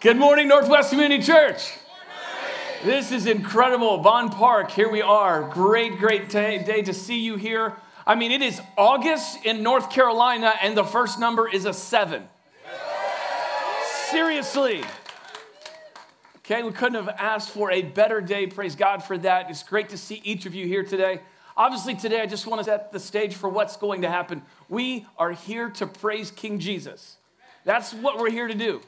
Good morning, Northwest Community Church. This is incredible. Bond Park, here we are. Great, great day, day to see you here. I mean, it is August in North Carolina, and the first number is a seven. Seriously. Okay, we couldn't have asked for a better day. Praise God for that. It's great to see each of you here today. Obviously, today I just want to set the stage for what's going to happen. We are here to praise King Jesus. That's what we're here to do.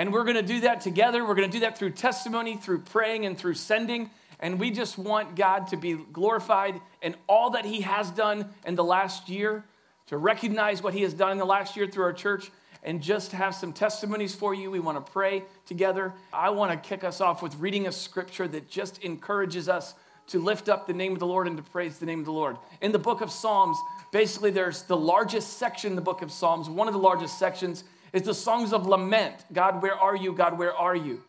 And we're going to do that together. We're going to do that through testimony, through praying, and through sending. And we just want God to be glorified in all that He has done in the last year, to recognize what He has done in the last year through our church, and just have some testimonies for you. We want to pray together. I want to kick us off with reading a scripture that just encourages us to lift up the name of the Lord and to praise the name of the Lord. In the book of Psalms, basically, there's the largest section in the book of Psalms, one of the largest sections it's the songs of lament God, where are you? God, where are you?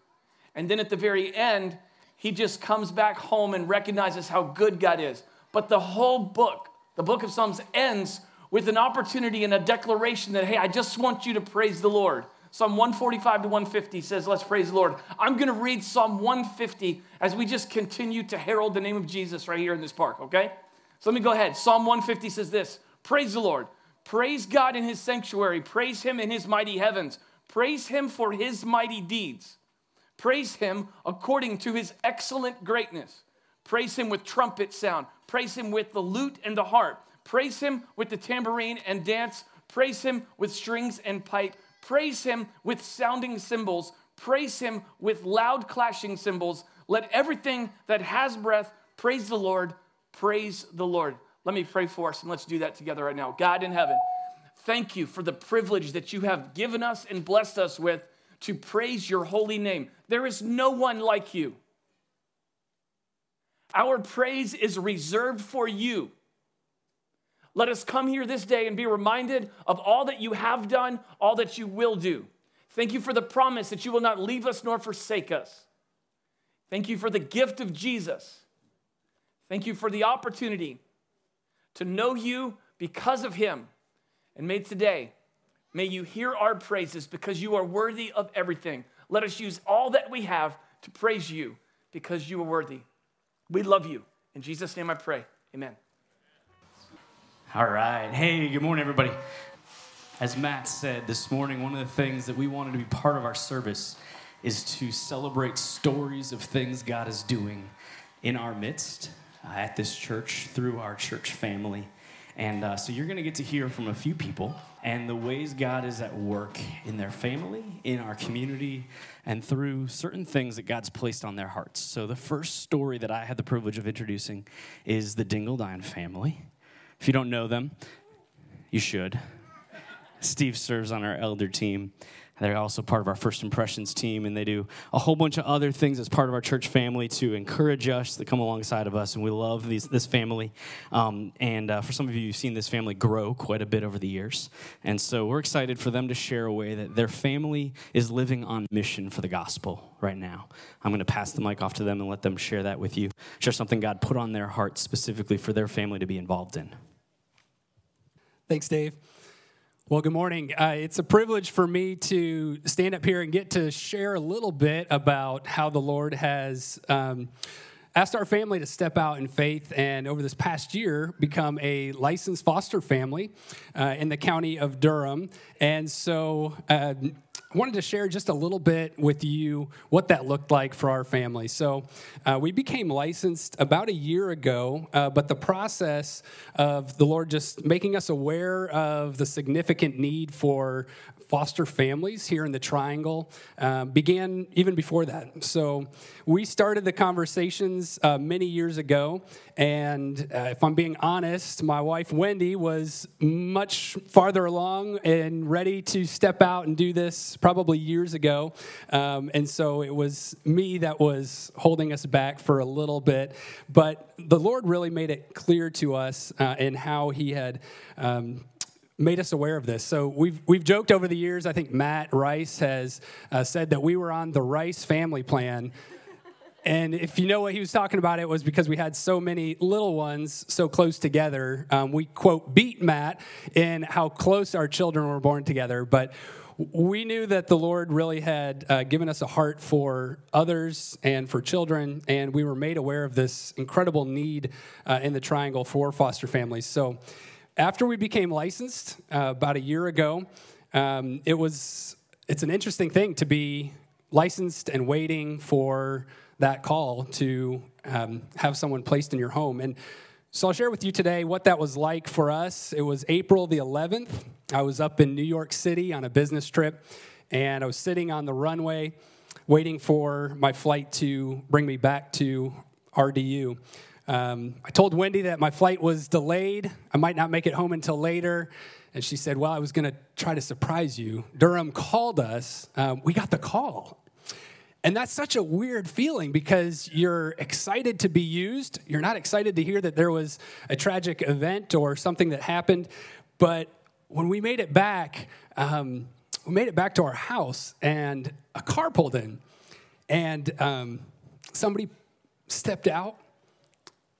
And then at the very end, he just comes back home and recognizes how good God is. But the whole book, the book of Psalms, ends with an opportunity and a declaration that, hey, I just want you to praise the Lord. Psalm 145 to 150 says, Let's praise the Lord. I'm going to read Psalm 150 as we just continue to herald the name of Jesus right here in this park, okay? So let me go ahead. Psalm 150 says this Praise the Lord. Praise God in his sanctuary. Praise him in his mighty heavens. Praise him for his mighty deeds. Praise him according to his excellent greatness. Praise him with trumpet sound. Praise him with the lute and the harp. Praise him with the tambourine and dance. Praise him with strings and pipe. Praise him with sounding cymbals. Praise him with loud clashing cymbals. Let everything that has breath praise the Lord. Praise the Lord. Let me pray for us and let's do that together right now. God in heaven, thank you for the privilege that you have given us and blessed us with to praise your holy name. There is no one like you. Our praise is reserved for you. Let us come here this day and be reminded of all that you have done, all that you will do. Thank you for the promise that you will not leave us nor forsake us. Thank you for the gift of Jesus. Thank you for the opportunity to know you because of him. And may today, may you hear our praises because you are worthy of everything. Let us use all that we have to praise you because you are worthy. We love you. In Jesus' name I pray. Amen. All right. Hey, good morning, everybody. As Matt said this morning, one of the things that we wanted to be part of our service is to celebrate stories of things God is doing in our midst at this church through our church family. And uh, so you're going to get to hear from a few people and the ways God is at work in their family, in our community, and through certain things that God's placed on their hearts. So the first story that I had the privilege of introducing is the Dingledine family. If you don't know them, you should. Steve serves on our elder team. They're also part of our First Impressions team, and they do a whole bunch of other things as part of our church family to encourage us, to come alongside of us. And we love these, this family. Um, and uh, for some of you, you've seen this family grow quite a bit over the years. And so we're excited for them to share a way that their family is living on mission for the gospel right now. I'm going to pass the mic off to them and let them share that with you, share something God put on their heart specifically for their family to be involved in. Thanks, Dave. Well, good morning. Uh, it's a privilege for me to stand up here and get to share a little bit about how the Lord has um, asked our family to step out in faith and over this past year become a licensed foster family uh, in the county of Durham. And so, uh, I wanted to share just a little bit with you what that looked like for our family. So, uh, we became licensed about a year ago, uh, but the process of the Lord just making us aware of the significant need for foster families here in the Triangle uh, began even before that. So we started the conversations uh, many years ago, and uh, if I'm being honest, my wife Wendy was much farther along and ready to step out and do this probably years ago. Um, and so it was me that was holding us back for a little bit. But the Lord really made it clear to us uh, in how He had. Um, made us aware of this. So we've we've joked over the years. I think Matt Rice has uh, said that we were on the Rice family plan. And if you know what he was talking about, it was because we had so many little ones so close together. Um, we quote beat Matt in how close our children were born together, but we knew that the Lord really had uh, given us a heart for others and for children, and we were made aware of this incredible need uh, in the triangle for foster families. So, after we became licensed uh, about a year ago, um, it was it's an interesting thing to be licensed and waiting for that call to um, have someone placed in your home. And so I'll share with you today what that was like for us. It was April the 11th. I was up in New York City on a business trip, and I was sitting on the runway waiting for my flight to bring me back to RDU. Um, I told Wendy that my flight was delayed. I might not make it home until later. And she said, Well, I was going to try to surprise you. Durham called us. Um, we got the call. And that's such a weird feeling because you're excited to be used. You're not excited to hear that there was a tragic event or something that happened. But when we made it back, um, we made it back to our house and a car pulled in. And um, somebody stepped out,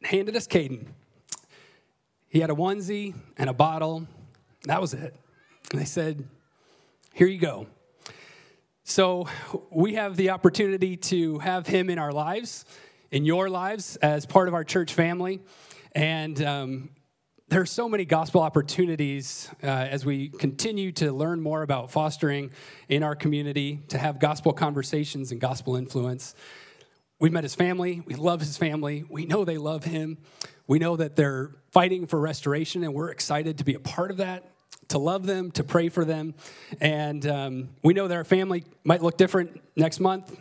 handed us Caden. He had a onesie and a bottle. That was it. And they said, Here you go. So we have the opportunity to have him in our lives, in your lives, as part of our church family. And um, there are so many gospel opportunities uh, as we continue to learn more about fostering in our community, to have gospel conversations and gospel influence. We've met his family. We love his family. We know they love him. We know that they're fighting for restoration, and we're excited to be a part of that to love them, to pray for them. And um, we know that our family might look different next month,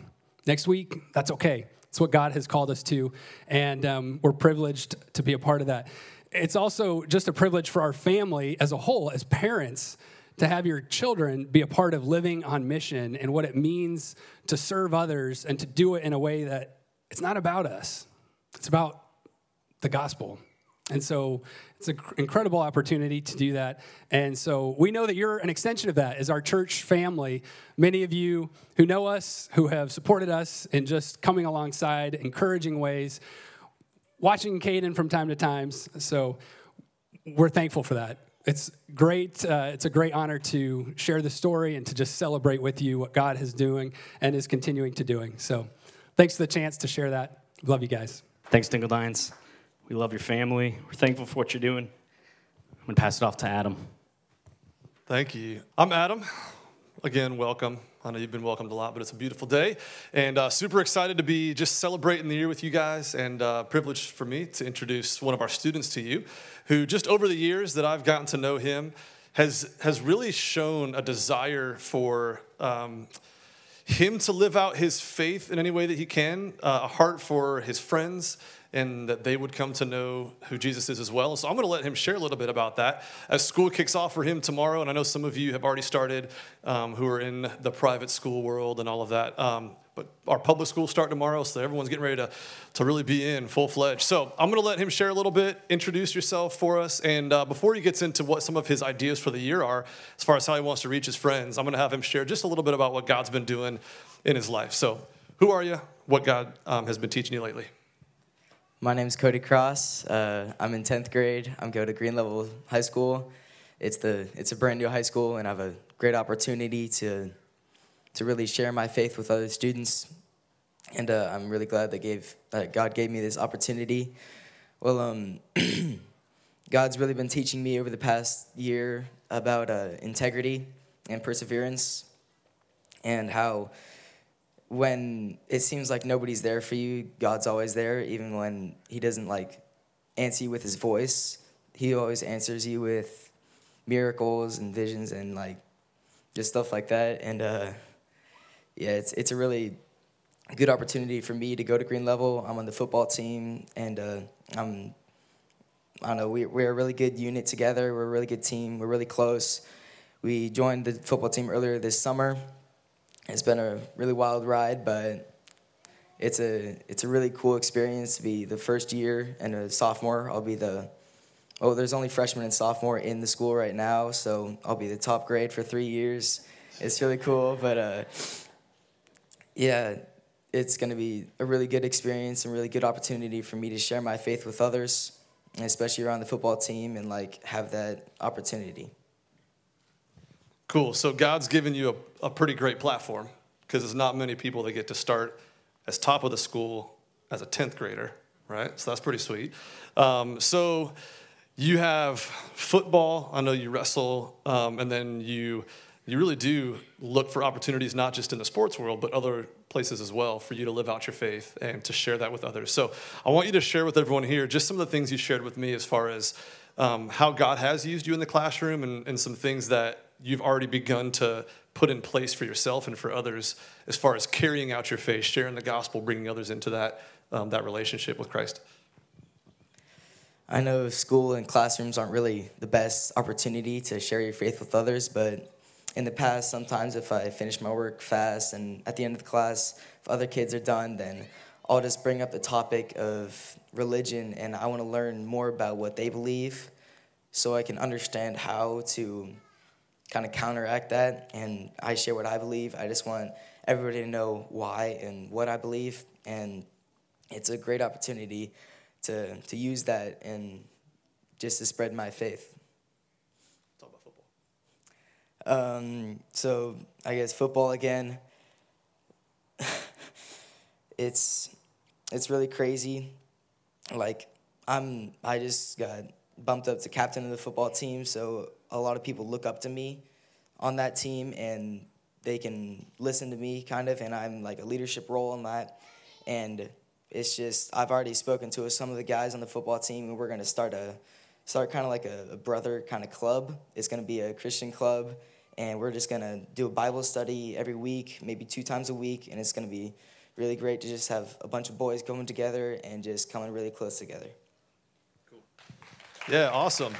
next week. That's okay. It's what God has called us to. And um, we're privileged to be a part of that. It's also just a privilege for our family as a whole, as parents, to have your children be a part of living on mission and what it means to serve others and to do it in a way that it's not about us, it's about the gospel. And so it's an incredible opportunity to do that. And so we know that you're an extension of that as our church family. Many of you who know us, who have supported us in just coming alongside, encouraging ways, watching Caden from time to time. So we're thankful for that. It's great. Uh, it's a great honor to share the story and to just celebrate with you what God is doing and is continuing to doing. So thanks for the chance to share that. Love you guys. Thanks, Dingledines. We love your family. We're thankful for what you're doing. I'm going to pass it off to Adam. Thank you. I'm Adam. Again, welcome. I know you've been welcomed a lot, but it's a beautiful day. And uh, super excited to be just celebrating the year with you guys, and uh, privileged for me to introduce one of our students to you, who just over the years that I've gotten to know him has, has really shown a desire for. Um, him to live out his faith in any way that he can, uh, a heart for his friends, and that they would come to know who Jesus is as well. So I'm going to let him share a little bit about that as school kicks off for him tomorrow. And I know some of you have already started um, who are in the private school world and all of that. Um, but our public schools start tomorrow, so everyone's getting ready to, to really be in full fledged. So I'm going to let him share a little bit, introduce yourself for us, and uh, before he gets into what some of his ideas for the year are, as far as how he wants to reach his friends, I'm going to have him share just a little bit about what God's been doing in his life. So, who are you? What God um, has been teaching you lately? My name is Cody Cross. Uh, I'm in 10th grade. I'm going to Green Level High School. It's, the, it's a brand new high school, and I have a great opportunity to, to really share my faith with other students. And uh, I'm really glad that gave, that God gave me this opportunity. Well, um, God's really been teaching me over the past year about uh, integrity and perseverance and how when it seems like nobody's there for you, God's always there, even when He doesn't like answer you with His voice. He always answers you with miracles and visions and like just stuff like that. And uh, yeah, it's it's a really good opportunity for me to go to Green Level. I'm on the football team, and uh, I'm I don't know we we're a really good unit together. We're a really good team. We're really close. We joined the football team earlier this summer it's been a really wild ride, but it's a it's a really cool experience to be the first year and a sophomore. I'll be the oh, there's only freshmen and sophomore in the school right now, so I'll be the top grade for three years. It's really cool, but uh, yeah, it's going to be a really good experience and really good opportunity for me to share my faith with others, especially around the football team, and like have that opportunity. Cool. So God's given you a, a pretty great platform because there's not many people that get to start as top of the school as a 10th grader, right? So that's pretty sweet. Um, so you have football. I know you wrestle, um, and then you you really do look for opportunities not just in the sports world but other places as well for you to live out your faith and to share that with others. So I want you to share with everyone here just some of the things you shared with me as far as um, how God has used you in the classroom and, and some things that you've already begun to put in place for yourself and for others as far as carrying out your faith, sharing the gospel, bringing others into that, um, that relationship with Christ? I know school and classrooms aren't really the best opportunity to share your faith with others, but in the past, sometimes if I finish my work fast and at the end of the class, if other kids are done, then I'll just bring up the topic of religion and I want to learn more about what they believe so I can understand how to kind of counteract that. And I share what I believe. I just want everybody to know why and what I believe. And it's a great opportunity to, to use that and just to spread my faith. Talk about football. Um, so I guess football again. it's it's really crazy. Like I'm I just got bumped up to captain of the football team, so a lot of people look up to me on that team and they can listen to me kind of and I'm like a leadership role in that. And it's just I've already spoken to some of the guys on the football team and we're gonna start a start kind of like a, a brother kind of club. It's gonna be a Christian club and we're just gonna do a Bible study every week, maybe two times a week, and it's gonna be really great to just have a bunch of boys coming together and just coming really close together. Cool. Yeah, awesome.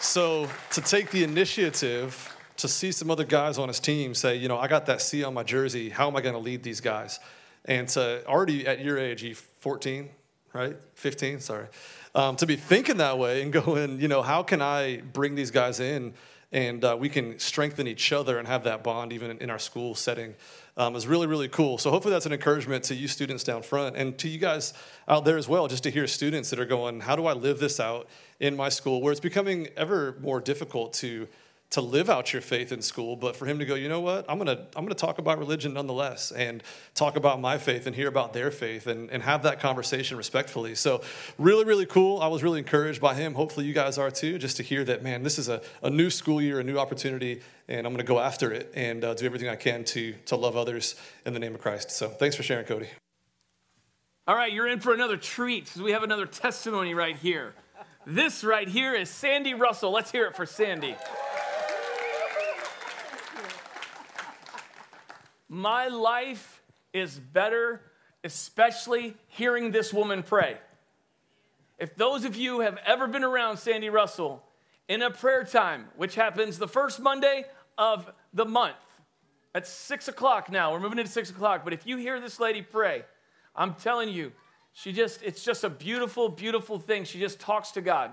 So to take the initiative to see some other guys on his team say, you know, I got that C on my jersey. How am I going to lead these guys? And to already at your age, you 14, right? 15, sorry. Um, to be thinking that way and going, you know, how can I bring these guys in and uh, we can strengthen each other and have that bond even in, our school setting um, is really, really cool. So hopefully that's an encouragement to you students down front and to you guys out there as well, just to hear students that are going, how do I live this out in my school where it's becoming ever more difficult to to live out your faith in school, but for him to go, you know what, I'm gonna I'm gonna talk about religion nonetheless and talk about my faith and hear about their faith and, and have that conversation respectfully. So really, really cool. I was really encouraged by him. Hopefully you guys are too, just to hear that, man, this is a, a new school year, a new opportunity, and I'm gonna go after it and uh, do everything I can to to love others in the name of Christ. So thanks for sharing, Cody. All right, you're in for another treat because we have another testimony right here. This right here is Sandy Russell. Let's hear it for Sandy. My life is better, especially hearing this woman pray. If those of you have ever been around Sandy Russell in a prayer time, which happens the first Monday of the month, at six o'clock now, we're moving into six o'clock, but if you hear this lady pray, I'm telling you, she just, it's just a beautiful, beautiful thing. She just talks to God.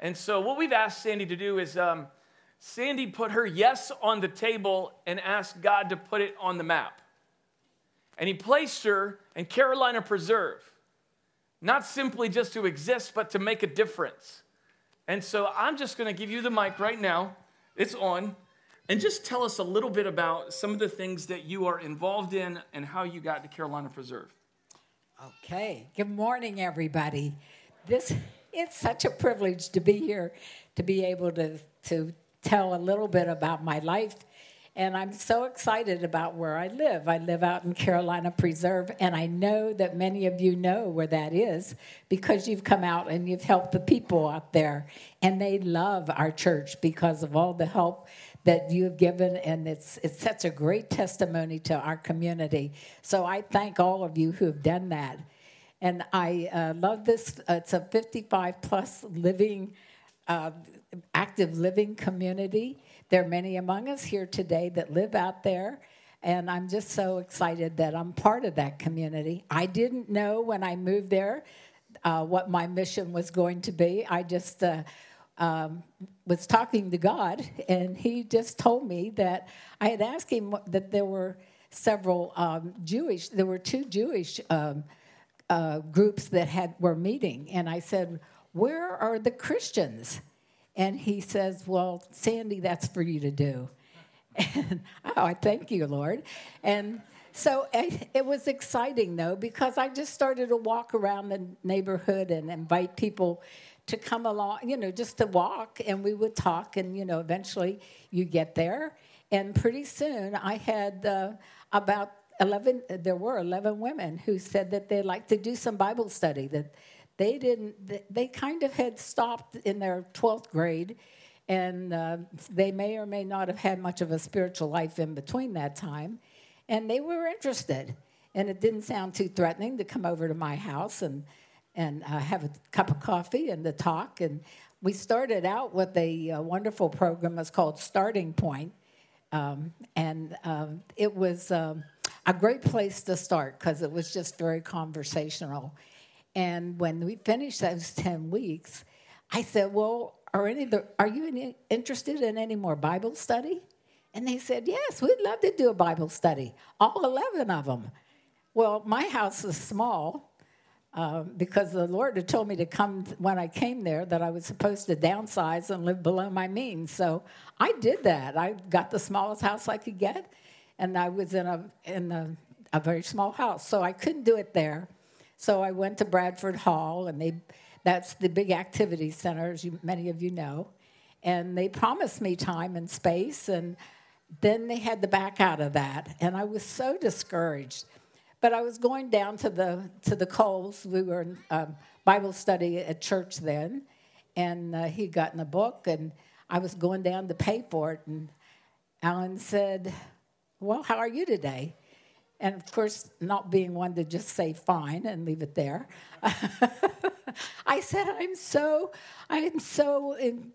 And so, what we've asked Sandy to do is um, Sandy put her yes on the table and asked God to put it on the map. And he placed her in Carolina Preserve, not simply just to exist, but to make a difference. And so I'm just going to give you the mic right now. It's on. And just tell us a little bit about some of the things that you are involved in and how you got to Carolina Preserve. Okay. Good morning, everybody. This it's such a privilege to be here, to be able to to tell a little bit about my life. And I'm so excited about where I live. I live out in Carolina Preserve, and I know that many of you know where that is because you've come out and you've helped the people out there. And they love our church because of all the help that you have given, and it's, it's such a great testimony to our community. So I thank all of you who have done that. And I uh, love this. It's a 55 plus living uh, active living community. There are many among us here today that live out there. And I'm just so excited that I'm part of that community. I didn't know when I moved there uh, what my mission was going to be. I just uh, um, was talking to God, and He just told me that I had asked Him that there were several um, Jewish, there were two Jewish um, uh, groups that had were meeting, and I said, "Where are the Christians?" And he says, Well, Sandy, that's for you to do. And oh, I thank you, Lord. And so it, was exciting, though, because I just started to walk around the neighborhood and invite people to come along, you know, just to walk, and we would talk, and, you know, eventually you get there. And pretty soon I had uh, about 11, there were 11 women who said that they'd like to do some Bible study, that they didn't, they kind of had stopped in their 12th grade and uh, they may or may not have had much of a spiritual life in between that time. And they were interested. And it didn't sound too threatening to come over to my house and, and uh, have a cup of coffee and to talk. And we started out with a, a wonderful program. It's called Starting Point. Um, and um, it was um, a great place to start because it was just very conversational. And when we finished those 10 weeks, I said, Well, are, any the, are you any, interested in any more Bible study? And they said, Yes, we'd love to do a Bible study, all 11 of them. Well, my house is small um, because the Lord had told me to come when I came there that I was supposed to downsize and live below my means. So I did that. I got the smallest house I could get, and I was in a, in a, a very small house. So I couldn't do it there. So I went to Bradford Hall, and they that's the big activity center, as you, many of you know. And they promised me time and space, and then they had to back out of that. And I was so discouraged. But I was going down to the to the Coles. We were in um, Bible study at church then, and uh, he'd gotten a book, and I was going down to pay for it. And Alan said, "Well, how are you today?" And of course, not being one to just say fine and leave it there, I said, I'm so, I'm so, in,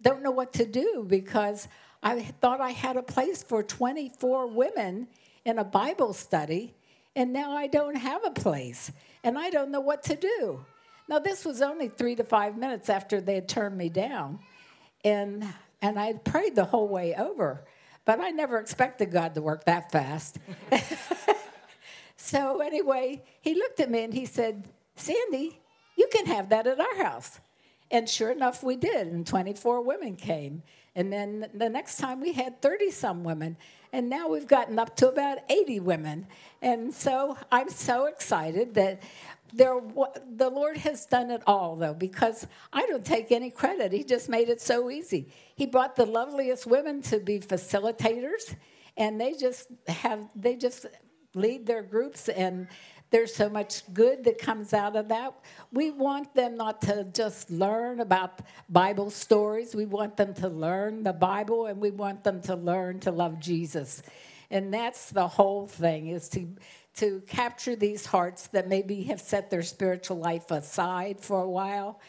don't know what to do because I thought I had a place for 24 women in a Bible study, and now I don't have a place, and I don't know what to do. Now, this was only three to five minutes after they had turned me down, and, and I had prayed the whole way over. But I never expected God to work that fast. so, anyway, he looked at me and he said, Sandy, you can have that at our house. And sure enough, we did, and 24 women came. And then the next time we had 30 some women. And now we've gotten up to about 80 women. And so I'm so excited that there, the Lord has done it all, though, because I don't take any credit. He just made it so easy. He brought the loveliest women to be facilitators, and they just have they just lead their groups, and there's so much good that comes out of that. We want them not to just learn about Bible stories. We want them to learn the Bible, and we want them to learn to love Jesus. And that's the whole thing: is to to capture these hearts that maybe have set their spiritual life aside for a while.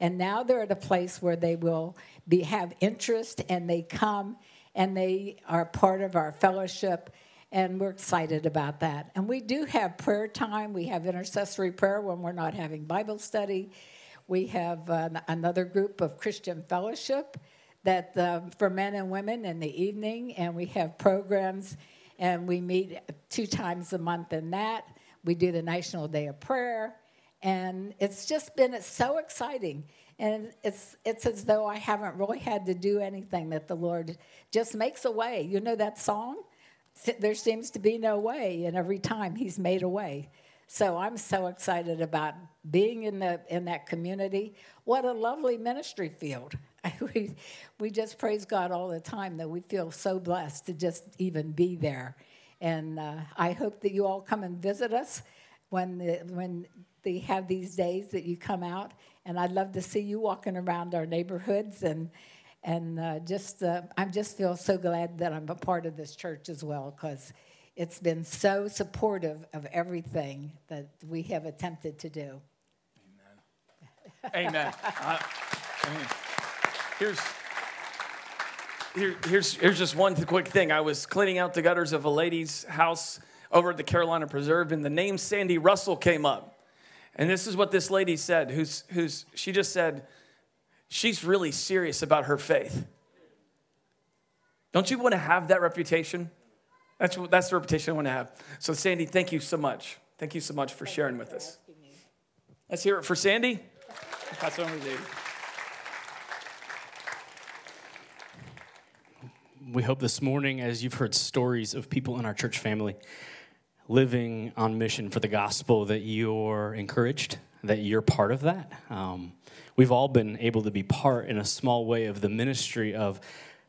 And now they're at a place where they will be, have interest and they come and they are part of our fellowship. And we're excited about that. And we do have prayer time. We have intercessory prayer when we're not having Bible study. We have uh, another group of Christian fellowship that uh, for men and women in the evening, and we have programs and we meet two times a month in that. We do the National Day of Prayer, and it's just been it's so exciting. And it's it's as though I haven't really had to do anything that the Lord just makes a way. You know that song? There seems to be no way, and every time He's made a way. So I'm so excited about being in the in that community. What a lovely ministry field. we, we just praise God all the time that we feel so blessed to just even be there. And uh, I hope that you all come and visit us when, the, when they have these days that you come out. And I'd love to see you walking around our neighborhoods and and uh, just uh, I just feel so glad that I'm a part of this church as well because it's been so supportive of everything that we have attempted to do. Amen. Amen. Here's here, here's here's just one quick thing. I was cleaning out the gutters of a lady's house over at the Carolina Preserve, and the name Sandy Russell came up. And this is what this lady said, who's who's she just said, she's really serious about her faith. Don't you want to have that reputation? That's, that's the reputation I want to have. So, Sandy, thank you so much. Thank you so much for sharing with us. Let's hear it for Sandy. Pass it over to we hope this morning, as you've heard stories of people in our church family living on mission for the gospel, that you're encouraged, that you're part of that. Um, we've all been able to be part in a small way of the ministry of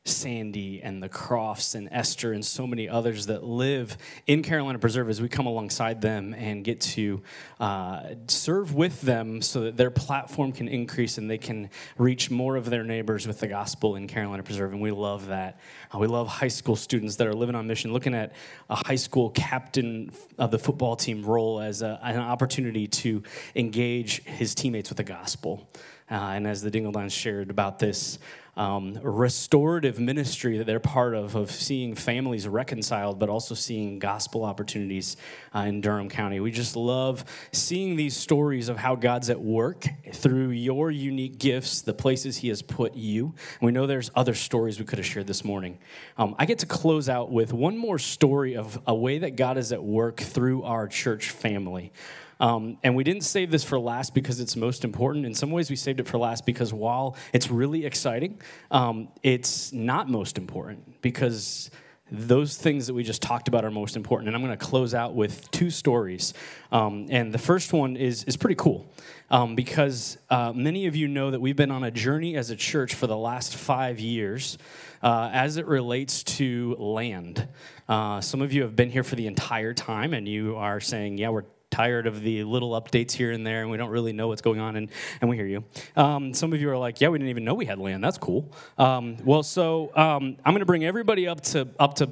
Sandy and the Crofts and Esther and so many others that live in Carolina Preserve as we come alongside them and get to uh, serve with them so that their platform can increase and they can reach more of their neighbors with the gospel in Carolina Preserve. And we love that. Uh, we love high school students that are living on mission, looking at a high school captain of the football team role as a, an opportunity to engage his teammates with the gospel. Uh, and as the Dingledines shared about this, um, restorative ministry that they're part of, of seeing families reconciled, but also seeing gospel opportunities uh, in Durham County. We just love seeing these stories of how God's at work through your unique gifts, the places He has put you. And we know there's other stories we could have shared this morning. Um, I get to close out with one more story of a way that God is at work through our church family. Um, and we didn't save this for last because it's most important. In some ways, we saved it for last because while it's really exciting, um, it's not most important because those things that we just talked about are most important. And I'm going to close out with two stories. Um, and the first one is, is pretty cool um, because uh, many of you know that we've been on a journey as a church for the last five years uh, as it relates to land. Uh, some of you have been here for the entire time and you are saying, yeah, we're tired of the little updates here and there, and we don't really know what's going on, and, and we hear you. Um, some of you are like, yeah, we didn't even know we had land. That's cool. Um, well, so um, I'm going to bring everybody up to up to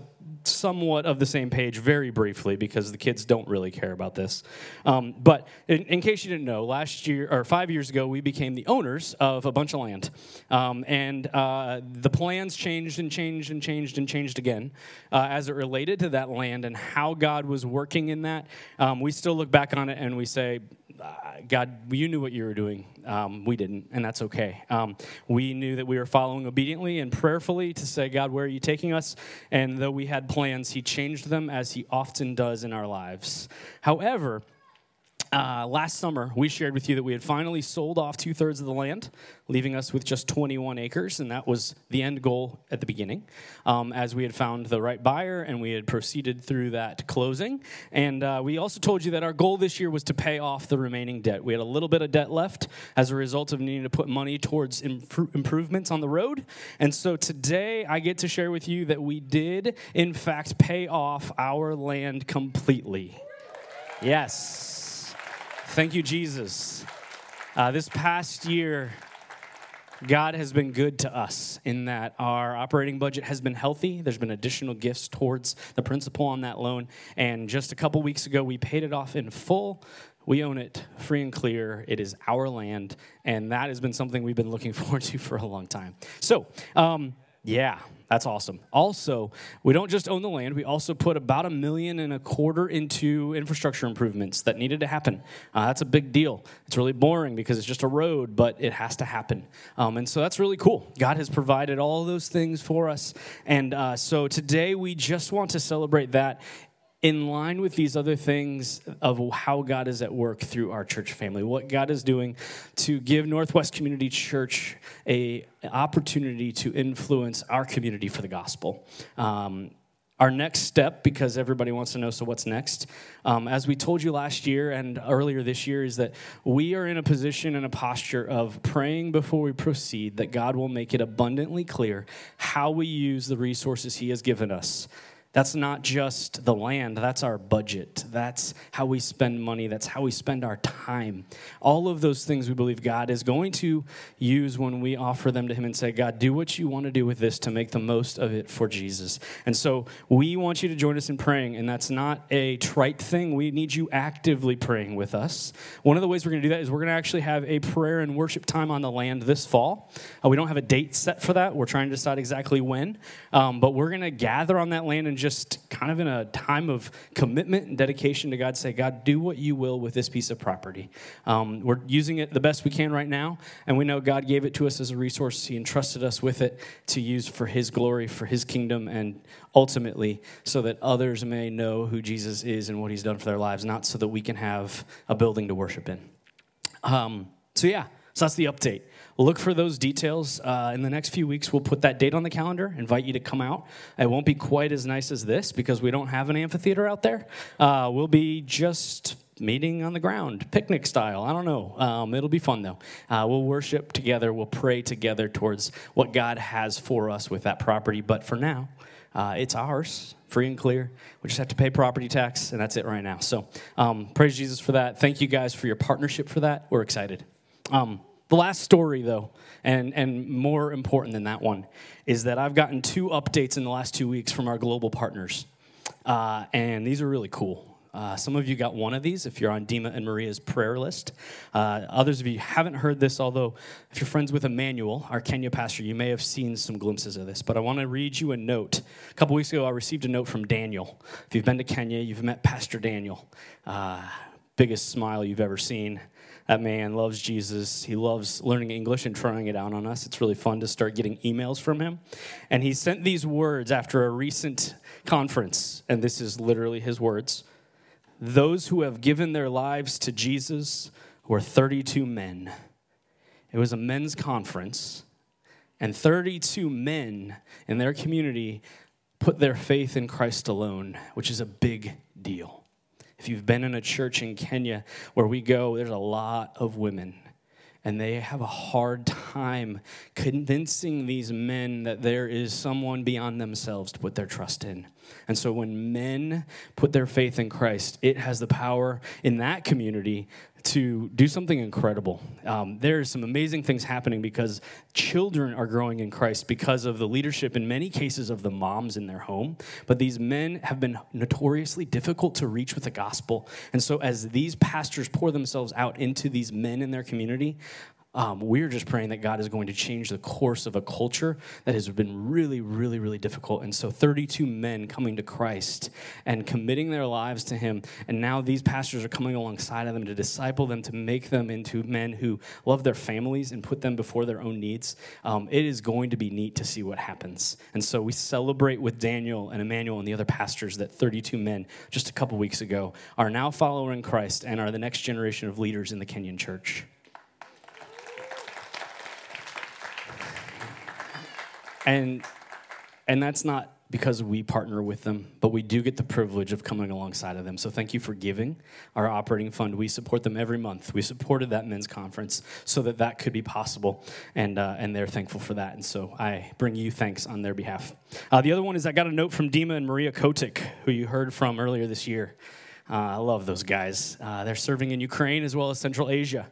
somewhat of the same page very briefly because the kids don't really care about this. Um, but in, in, case you didn't know, last year or five years ago, we became the owners of a bunch of land. Um, and uh, the plans changed and changed and changed and changed again uh, as it related to that land and how God was working in that. Um, we still look back on it and we say, God, you knew what you were doing. Um, we didn't, and that's okay. Um, we knew that we were following obediently and prayerfully to say, God, where are you taking us? And though we had plans, He changed them as He often does in our lives. However, uh, last summer, we shared with you that we had finally sold off two thirds of the land, leaving us with just 21 acres, and that was the end goal at the beginning. Um, as we had found the right buyer and we had proceeded through that closing. And uh, we also told you that our goal this year was to pay off the remaining debt. We had a little bit of debt left as a result of needing to put money towards imp- improvements on the road. And so today, I get to share with you that we did, in fact, pay off our land completely. Yes. Thank you, Jesus. Uh, this past year, God has been good to us in that our operating budget has been healthy. There's been additional gifts towards the principal on that loan. And just a couple weeks ago, we paid it off in full. We own it free and clear. It is our land. And that has been something we've been looking forward to for a long time. So, um, yeah, that's awesome. Also, we don't just own the land, we also put about a million and a quarter into infrastructure improvements that needed to happen. Uh, that's a big deal. It's really boring because it's just a road, but it has to happen. Um, and so that's really cool. God has provided all those things for us. And uh, so today we just want to celebrate that in line with these other things of how God is at work through our church family, what God is doing to give Northwest Community Church a opportunity to influence our community for the gospel. Um, our next step, because everybody wants to know, so what's next? Um, as we told you last year and earlier this year, is that we are in a position and a posture of praying before we proceed that God will make it abundantly clear how we use the resources He has given us that's not just the land, that's our budget. That's how we spend money, that's how we spend our time. All of those things we believe God is going to use when we offer them to Him and say, God, do what you want to do with this to make the most of it for Jesus. And so we want you to join us in praying, and that's not a trite thing. We need you actively praying with us. One of the ways we're going to do that is we're going to actually have a prayer and worship time on the land this fall. Uh, we don't have a date set for that, we're trying to decide exactly when, um, but we're going to gather on that land and just kind of in a time of commitment and dedication to God, say, God, do what you will with this piece of property. Um, we're using it the best we can right now, and we know God gave it to us as a resource. He entrusted us with it to use for His glory, for His kingdom, and ultimately so that others may know who Jesus is and what He's done for their lives, not so that we can have a building to worship in. Um, so, yeah. So that's the update. Look for those details. Uh, in the next few weeks, we'll put that date on the calendar, invite you to come out. It won't be quite as nice as this because we don't have an amphitheater out there. Uh, we'll be just meeting on the ground, picnic style. I don't know. Um, it'll be fun though. Uh, we'll worship together, we'll pray together towards what God has for us with that property. But for now, uh, it's ours, free and clear. We just have to pay property tax, and that's it right now. So um, praise Jesus for that. Thank you guys for your partnership for that. We're excited. Um, the last story, though, and, and more important than that one, is that I've gotten two updates in the last two weeks from our global partners. Uh, and these are really cool. Uh, some of you got one of these if you're on Dima and Maria's prayer list. Uh, others of you haven't heard this, although if you're friends with Emmanuel, our Kenya pastor, you may have seen some glimpses of this. But I want to read you a note. A couple weeks ago, I received a note from Daniel. If you've been to Kenya, you've met Pastor Daniel. Uh, biggest smile you've ever seen. That man loves Jesus. He loves learning English and trying it out on us. It's really fun to start getting emails from him. And he sent these words after a recent conference, and this is literally his words those who have given their lives to Jesus were 32 men. It was a men's conference, and 32 men in their community put their faith in Christ alone, which is a big deal. If you've been in a church in Kenya where we go, there's a lot of women and they have a hard time convincing these men that there is someone beyond themselves to put their trust in. And so when men put their faith in Christ, it has the power in that community to do something incredible. Um, there's some amazing things happening because children are growing in Christ because of the leadership, in many cases, of the moms in their home. But these men have been notoriously difficult to reach with the gospel. And so, as these pastors pour themselves out into these men in their community, um, we're just praying that God is going to change the course of a culture that has been really, really, really difficult. And so, 32 men coming to Christ and committing their lives to Him. And now these pastors are coming alongside of them to disciple them, to make them into men who love their families and put them before their own needs. Um, it is going to be neat to see what happens. And so, we celebrate with Daniel and Emmanuel and the other pastors that 32 men just a couple weeks ago are now following Christ and are the next generation of leaders in the Kenyan church. And and that's not because we partner with them, but we do get the privilege of coming alongside of them. So thank you for giving our operating fund. We support them every month. We supported that men's conference so that that could be possible, and uh, and they're thankful for that. And so I bring you thanks on their behalf. Uh, the other one is I got a note from Dima and Maria Kotik, who you heard from earlier this year. Uh, I love those guys. Uh, they're serving in Ukraine as well as Central Asia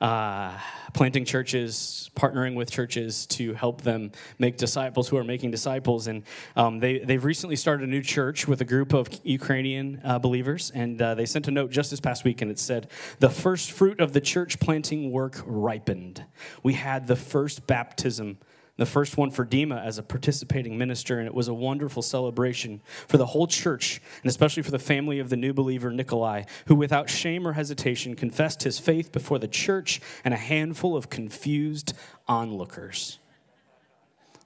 uh, planting churches, partnering with churches to help them make disciples who are making disciples. And um, they, they've recently started a new church with a group of Ukrainian uh, believers. And uh, they sent a note just this past week, and it said, The first fruit of the church planting work ripened. We had the first baptism the first one for Dima as a participating minister, and it was a wonderful celebration for the whole church, and especially for the family of the new believer Nikolai, who without shame or hesitation confessed his faith before the church and a handful of confused onlookers.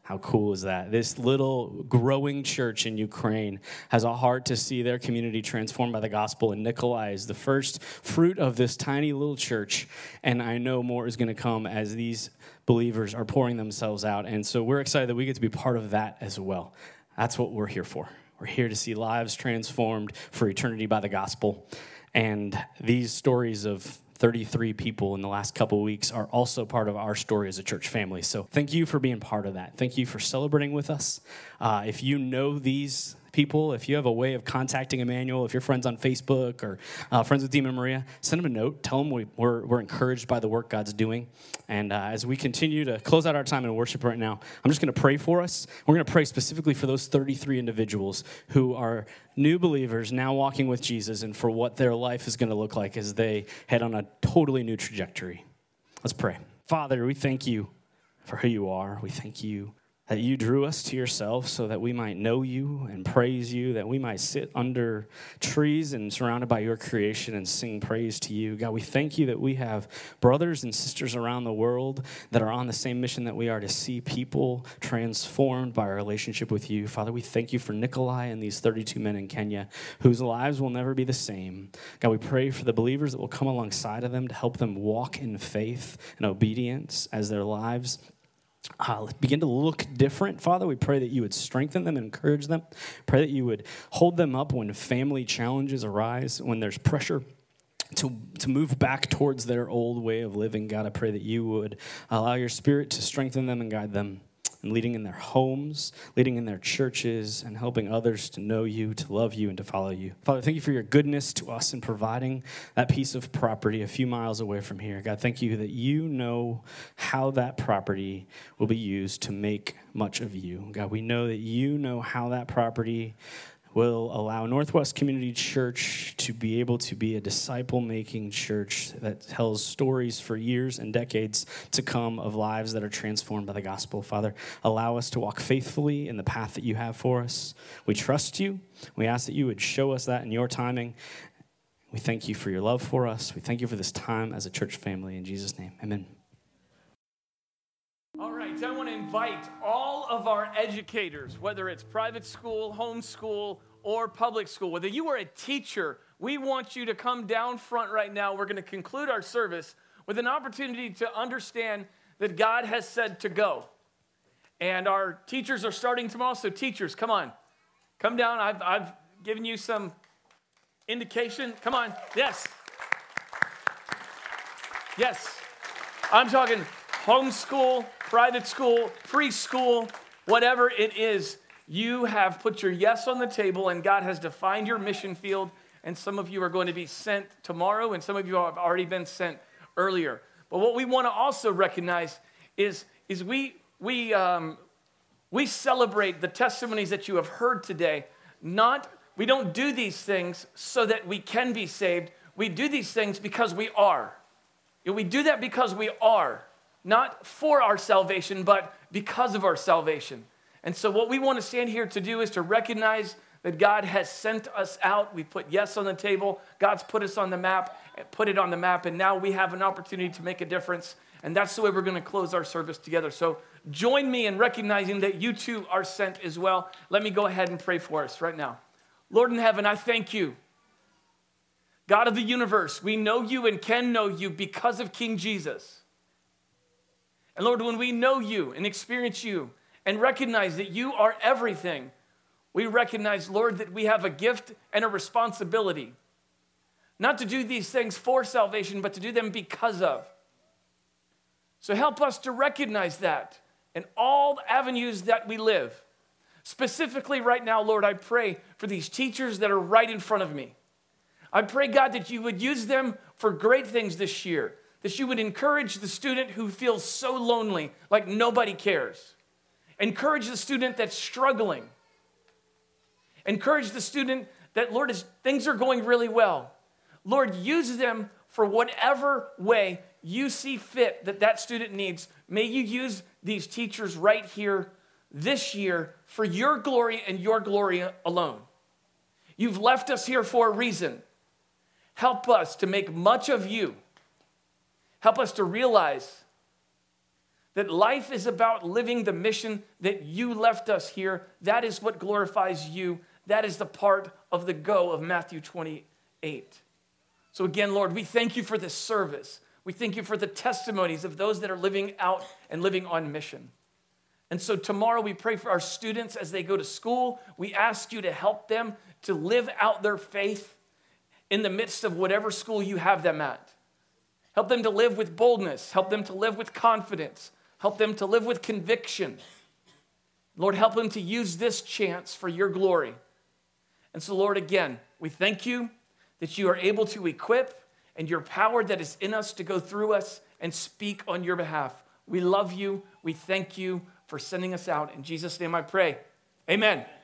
How cool is that? This little growing church in Ukraine has a heart to see their community transformed by the gospel, and Nikolai is the first fruit of this tiny little church. And I know more is going to come as these believers are pouring themselves out. And so we're excited that we get to be part of that as well. That's what we're here for. We're here to see lives transformed for eternity by the gospel. And these stories of 33 people in the last couple weeks are also part of our story as a church family. So thank you for being part of that. Thank you for celebrating with us. Uh, if you know these people, if you have a way of contacting Emmanuel, if you're friends on Facebook or uh, friends with Dima and Maria, send them a note. Tell them we, are we're encouraged by the work God's doing. And uh, as we continue to close out our time in worship right now, I'm just going to pray for us. We're going to pray specifically for those 33 individuals who are new believers now walking with Jesus and for what their life is going to look like as they head on a totally new trajectory. Let's pray. Father, we thank you for who you are. We thank you that you drew us to yourself so that we might know you and praise you, that we might sit under trees and surrounded by your creation and sing praise to you. God, we thank you that we have brothers and sisters around the world that are on the same mission that we are to see people transformed by our relationship with you. Father, we thank you for Nikolai and these 32 men in Kenya whose lives will never be the same. God, we pray for the believers that will come alongside of them to help them walk in faith and obedience as their lives uh, begin to look different, Father. We pray that you would strengthen them and encourage them. Pray that you would hold them up when family challenges arise, when there's pressure to, to move back towards their old way of living. God, I pray that you would allow your spirit to strengthen them and guide them and leading in their homes, leading in their churches, and helping others to know you, to love you, and to follow you. Father, thank you for your goodness to us in providing that piece of property a few miles away from here. God, thank you that you know how that property will be used to make much of you. God, we know that you know how that property will allow Northwest Community Church to be able to be a disciple making church that tells stories for years and decades to come of lives that are transformed by the gospel. Father, allow us to walk faithfully in the path that you have for us. We trust you. We ask that you would show us that in your timing. We thank you for your love for us. We thank you for this time as a church family. In Jesus' name, amen. All right, I want to invite all of our educators, whether it's private school, homeschool, or public school, whether you are a teacher, we want you to come down front right now. We're going to conclude our service with an opportunity to understand that God has said to go. And our teachers are starting tomorrow, so teachers, come on. Come down. I've, I've given you some indication. Come on. Yes. Yes. I'm talking homeschool, private school, preschool, whatever it is, you have put your yes on the table and God has defined your mission field. And some of you are going to be sent tomorrow, and some of you have already been sent earlier. But what we want to also recognize is, is we, we, um, we celebrate the testimonies that you have heard today. Not, we don't do these things so that we can be saved. We do these things because we are. We do that because we are not for our salvation, but because of our salvation. And so, what we want to stand here to do is to recognize that God has sent us out. We put yes on the table. God's put us on the map, put it on the map, and now we have an opportunity to make a difference. And that's the way we're going to close our service together. So, join me in recognizing that you too are sent as well. Let me go ahead and pray for us right now. Lord in heaven, I thank you. God of the universe, we know you and can know you because of King Jesus. And Lord, when we know you and experience you and recognize that you are everything, we recognize, Lord, that we have a gift and a responsibility not to do these things for salvation, but to do them because of. So help us to recognize that in all avenues that we live. Specifically, right now, Lord, I pray for these teachers that are right in front of me. I pray, God, that you would use them for great things this year that you would encourage the student who feels so lonely, like nobody cares. Encourage the student that's struggling. Encourage the student that, Lord, is, things are going really well. Lord, use them for whatever way you see fit that that student needs. May you use these teachers right here this year for your glory and your glory alone. You've left us here for a reason. Help us to make much of you Help us to realize that life is about living the mission that you left us here. That is what glorifies you. That is the part of the go of Matthew 28. So, again, Lord, we thank you for this service. We thank you for the testimonies of those that are living out and living on mission. And so, tomorrow we pray for our students as they go to school. We ask you to help them to live out their faith in the midst of whatever school you have them at. Help them to live with boldness. Help them to live with confidence. Help them to live with conviction. Lord, help them to use this chance for your glory. And so, Lord, again, we thank you that you are able to equip and your power that is in us to go through us and speak on your behalf. We love you. We thank you for sending us out. In Jesus' name I pray. Amen.